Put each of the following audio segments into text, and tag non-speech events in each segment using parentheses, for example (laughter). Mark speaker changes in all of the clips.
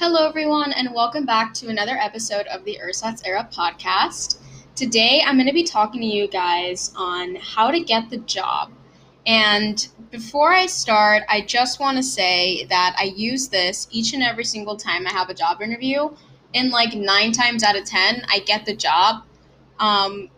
Speaker 1: Hello, everyone, and welcome back to another episode of the Ersatz Era podcast. Today, I'm going to be talking to you guys on how to get the job. And before I start, I just want to say that I use this each and every single time I have a job interview. And like nine times out of 10, I get the job. Um,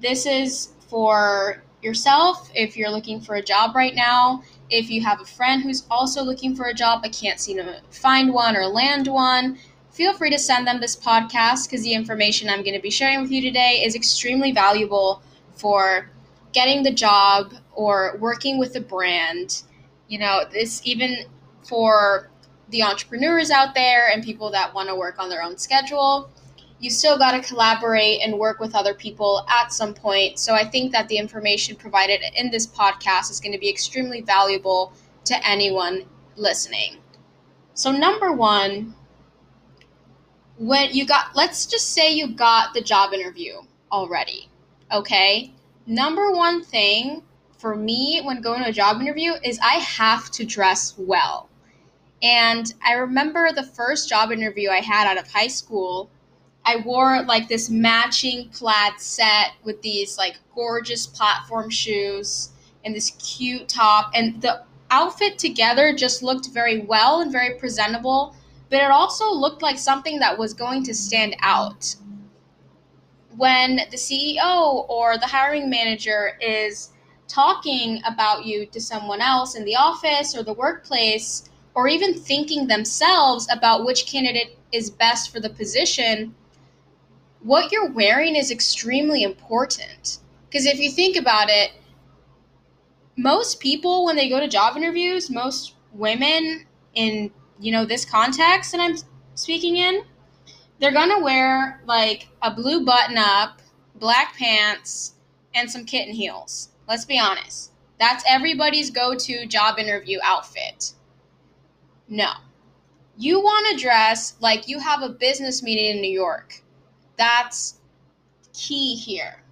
Speaker 1: this is for yourself if you're looking for a job right now if you have a friend who's also looking for a job but can't seem to find one or land one, feel free to send them this podcast because the information I'm going to be sharing with you today is extremely valuable for getting the job or working with a brand. You know, this even for the entrepreneurs out there and people that want to work on their own schedule you still got to collaborate and work with other people at some point. So I think that the information provided in this podcast is going to be extremely valuable to anyone listening. So, number one, when you got, let's just say you got the job interview already, okay? Number one thing for me when going to a job interview is I have to dress well. And I remember the first job interview I had out of high school I wore like this matching plaid set with these like gorgeous platform shoes and this cute top and the outfit together just looked very well and very presentable, but it also looked like something that was going to stand out. When the CEO or the hiring manager is talking about you to someone else in the office or the workplace, or even thinking themselves about which candidate is best for the position, what you're wearing is extremely important. Because if you think about it, most people when they go to job interviews, most women in you know this context that I'm speaking in, they're gonna wear like a blue button up, black pants, and some kitten heels. Let's be honest. That's everybody's go to job interview outfit. No. You want to dress like you have a business meeting in New York. That's key here.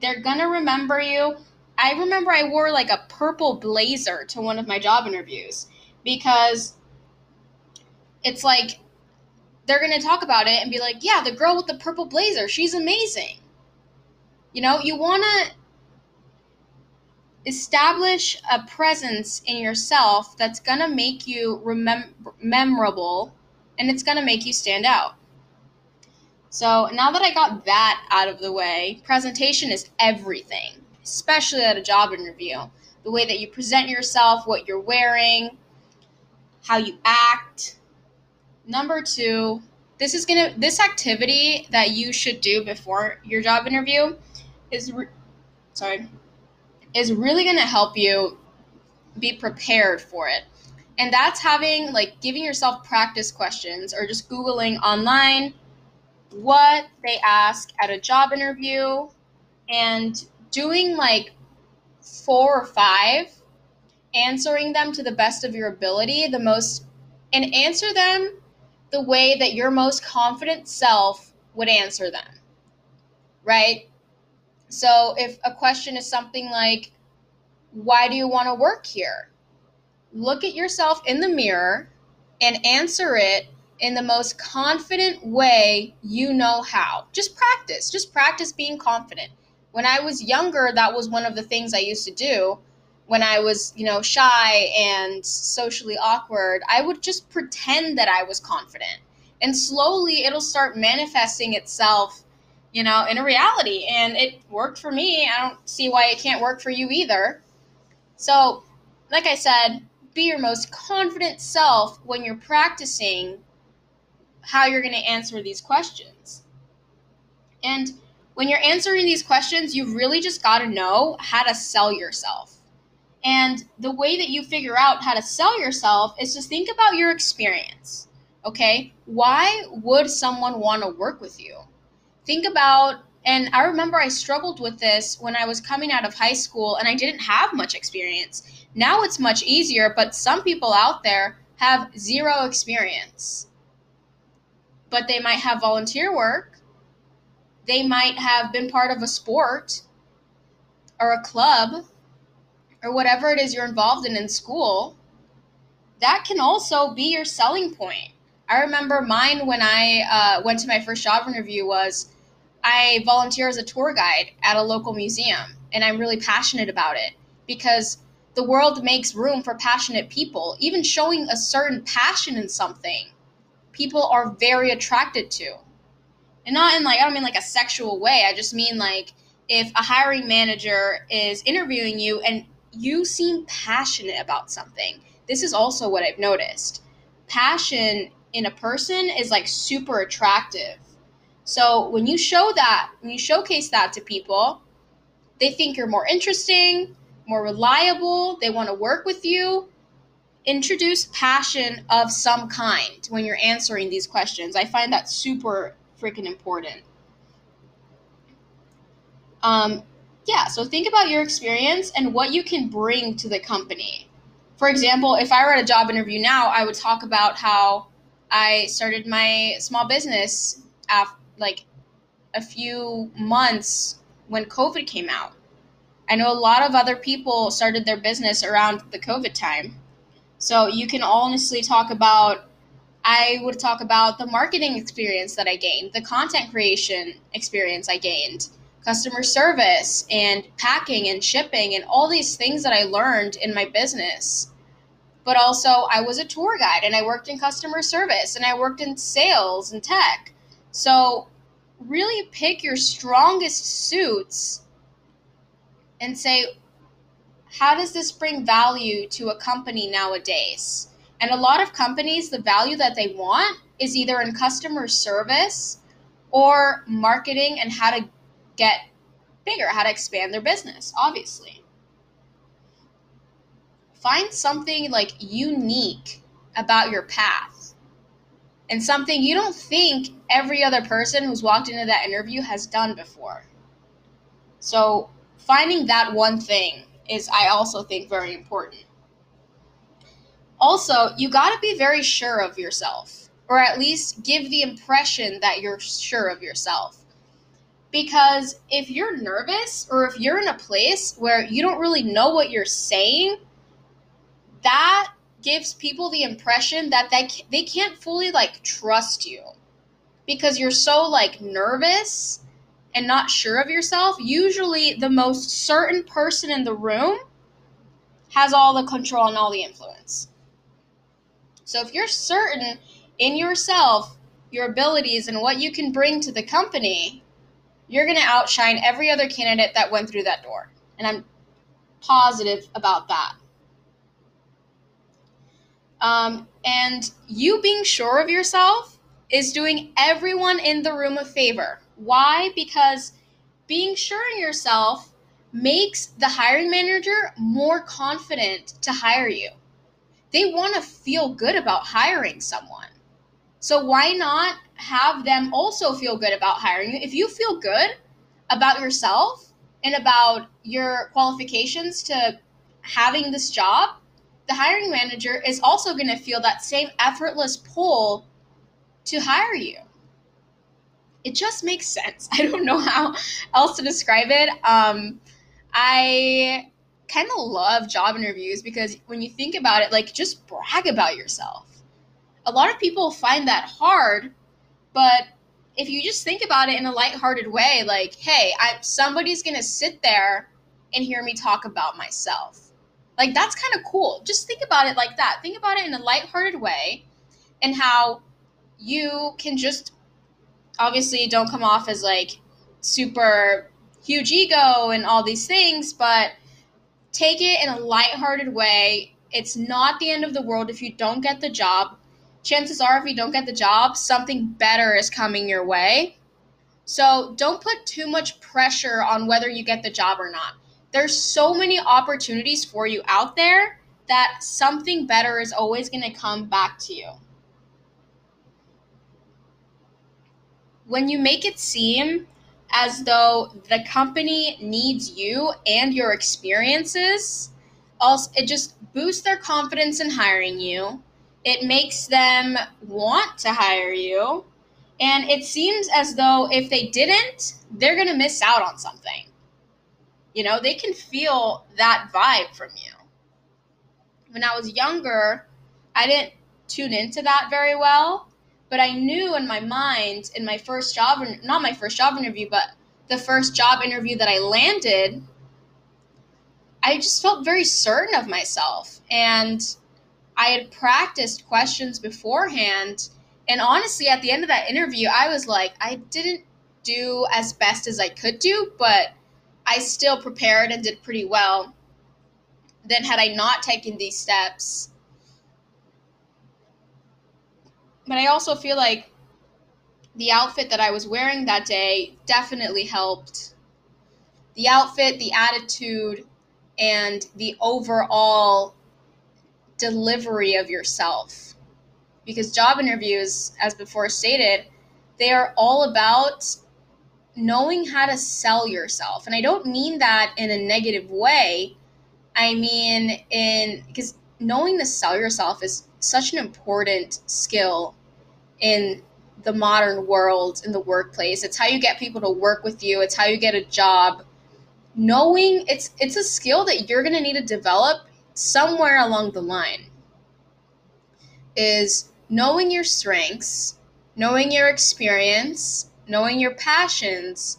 Speaker 1: They're going to remember you. I remember I wore like a purple blazer to one of my job interviews because it's like they're going to talk about it and be like, yeah, the girl with the purple blazer, she's amazing. You know, you want to establish a presence in yourself that's going to make you remem- memorable and it's going to make you stand out. So now that I got that out of the way, presentation is everything, especially at a job interview. The way that you present yourself, what you're wearing, how you act. Number two, this is gonna this activity that you should do before your job interview is re- sorry is really gonna help you be prepared for it and that's having like giving yourself practice questions or just googling online what they ask at a job interview and doing like four or five, answering them to the best of your ability, the most, and answer them the way that your most confident self would answer them. Right? So if a question is something like, why do you want to work here? Look at yourself in the mirror and answer it in the most confident way you know how. Just practice. Just practice being confident. When I was younger, that was one of the things I used to do. When I was, you know, shy and socially awkward, I would just pretend that I was confident. And slowly it'll start manifesting itself, you know, in a reality. And it worked for me. I don't see why it can't work for you either. So, like I said, be your most confident self when you're practicing how you're going to answer these questions. And when you're answering these questions, you've really just got to know how to sell yourself. And the way that you figure out how to sell yourself is to think about your experience. Okay? Why would someone want to work with you? Think about, and I remember I struggled with this when I was coming out of high school and I didn't have much experience. Now it's much easier, but some people out there have zero experience but they might have volunteer work. They might have been part of a sport or a club or whatever it is you're involved in in school. That can also be your selling point. I remember mine when I uh, went to my first job interview was I volunteer as a tour guide at a local museum, and I'm really passionate about it because the world makes room for passionate people. Even showing a certain passion in something, people are very attracted to. And not in like, I don't mean like a sexual way. I just mean like if a hiring manager is interviewing you and you seem passionate about something. This is also what I've noticed. Passion in a person is like super attractive. So when you show that, when you showcase that to people, they think you're more interesting, more reliable, they want to work with you. Introduce passion of some kind when you're answering these questions. I find that super freaking important. Um, yeah, so think about your experience and what you can bring to the company. For example, if I were at a job interview now, I would talk about how I started my small business after like a few months when COVID came out. I know a lot of other people started their business around the COVID time. So you can honestly talk about, I would talk about the marketing experience that I gained, the content creation experience I gained, customer service and packing and shipping and all these things that I learned in my business. But also, I was a tour guide and I worked in customer service and I worked in sales and tech. So, really pick your strongest suits and say, how does this bring value to a company nowadays? And a lot of companies, the value that they want is either in customer service or marketing and how to get bigger, how to expand their business, obviously. Find something like unique about your path and something you don't think every other person who's walked into that interview has done before. So, finding that one thing is, I also think, very important. Also, you got to be very sure of yourself, or at least give the impression that you're sure of yourself. Because if you're nervous, or if you're in a place where you don't really know what you're saying, that gives people the impression that they, they can't fully like trust you because you're so like nervous and not sure of yourself, usually the most certain person in the room has all the control and all the influence. So if you're certain in yourself, your abilities, and what you can bring to the company, you're going to outshine every other candidate that went through that door. And I'm positive about that. Um, and you being sure of yourself is doing everyone in the room a favor. Why? Because being sure in yourself makes the hiring manager more confident to hire you. They want to feel good about hiring someone. So why not have them also feel good about hiring you? If you feel good about yourself and about your qualifications to having this job, the hiring manager is also going to feel that same effortless pull to hire you it just makes sense. (laughs) I don't know how else to describe it. Um, I kind of love job interviews because when you think about it, like just brag about yourself. A lot of people find that hard, but if you just think about it in a lighthearted way, like, hey, I somebody's gonna sit there and hear me talk about myself. Like that's kind of cool. Just think about it like that. Think about it in a lighthearted way and how you can just obviously don't come off as like super huge ego and all these things, but take it in a lighthearted way. It's not the end of the world if you don't get the job. Chances are, if you don't get the job, something better is coming your way. So don't put too much pressure on whether you get the job or not. There's so many opportunities for you out there that something better is always going to come back to you. When you make it seem as though the company needs you and your experiences, also it just boosts their confidence in hiring you. It makes them want to hire you. And it seems as though if they didn't, they're going to miss out on something. You know, they can feel that vibe from you. When I was younger, I didn't tune into that very well But I knew in my mind, in my first job, not my first job interview, but the first job interview that I landed, I just felt very certain of myself. And I had practiced questions beforehand. And honestly, at the end of that interview, I was like, I didn't do as best as I could do, but I still prepared and did pretty well. Then, had I not taken these steps, but I also feel like the outfit that I was wearing that day definitely helped. The outfit, the attitude, and the overall delivery of yourself. Because job interviews, as before stated, they are all about knowing how to sell yourself. And I don't mean that in a negative way. I mean in because knowing to sell yourself is such an important skill in the modern world in the workplace. It's how you get people to work with you. It's how you get a job. Knowing it's it's a skill that you're going to need to develop somewhere along the line. Is knowing your strengths, knowing your experience, knowing your passions,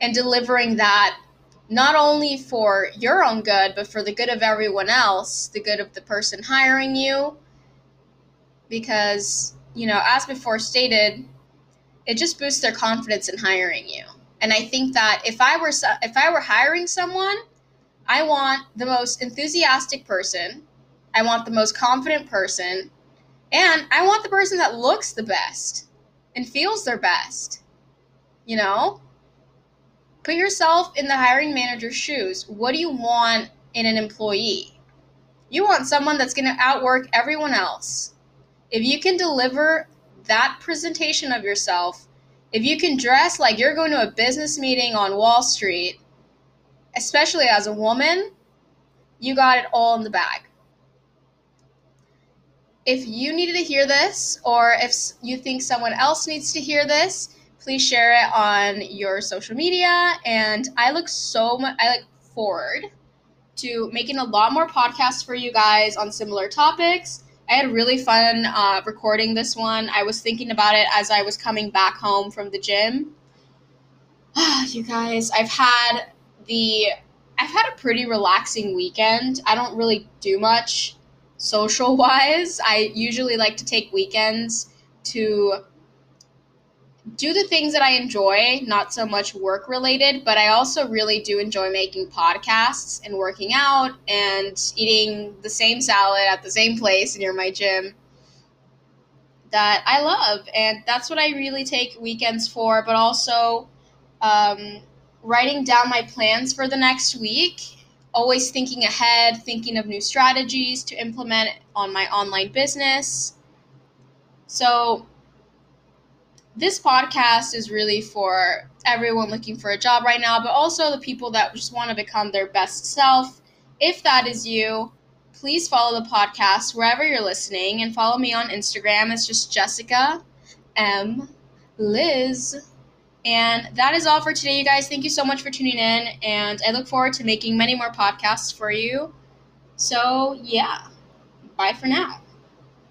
Speaker 1: and delivering that not only for your own good, but for the good of everyone else, the good of the person hiring you. Because, you know, as before stated, it just boosts their confidence in hiring you. And I think that if I were if I were hiring someone, I want the most enthusiastic person, I want the most confident person, and I want the person that looks the best and feels their best. You know? Put yourself in the hiring manager's shoes. What do you want in an employee? You want someone that's going to outwork everyone else. If you can deliver that presentation of yourself, if you can dress like you're going to a business meeting on Wall Street, especially as a woman, you got it all in the bag. If you needed to hear this, or if you think someone else needs to hear this, please share it on your social media. And I look so much, I look forward to making a lot more podcasts for you guys on similar topics. I had really fun uh, recording this one. I was thinking about it as I was coming back home from the gym. (sighs) you guys, I've had the I've had a pretty relaxing weekend. I don't really do much social wise. I usually like to take weekends to do the things that I enjoy, not so much work related, but I also really do enjoy making podcasts and working out and eating the same salad at the same place near my gym that I love. And that's what I really take weekends for, but also um, writing down my plans for the next week, always thinking ahead, thinking of new strategies to implement on my online business. So, this podcast is really for everyone looking for a job right now, but also the people that just want to become their best self. If that is you, please follow the podcast wherever you're listening and follow me on Instagram. It's just Jessica M. Liz. And that is all for today, you guys. Thank you so much for tuning in, and I look forward to making many more podcasts for you. So, yeah, bye for now.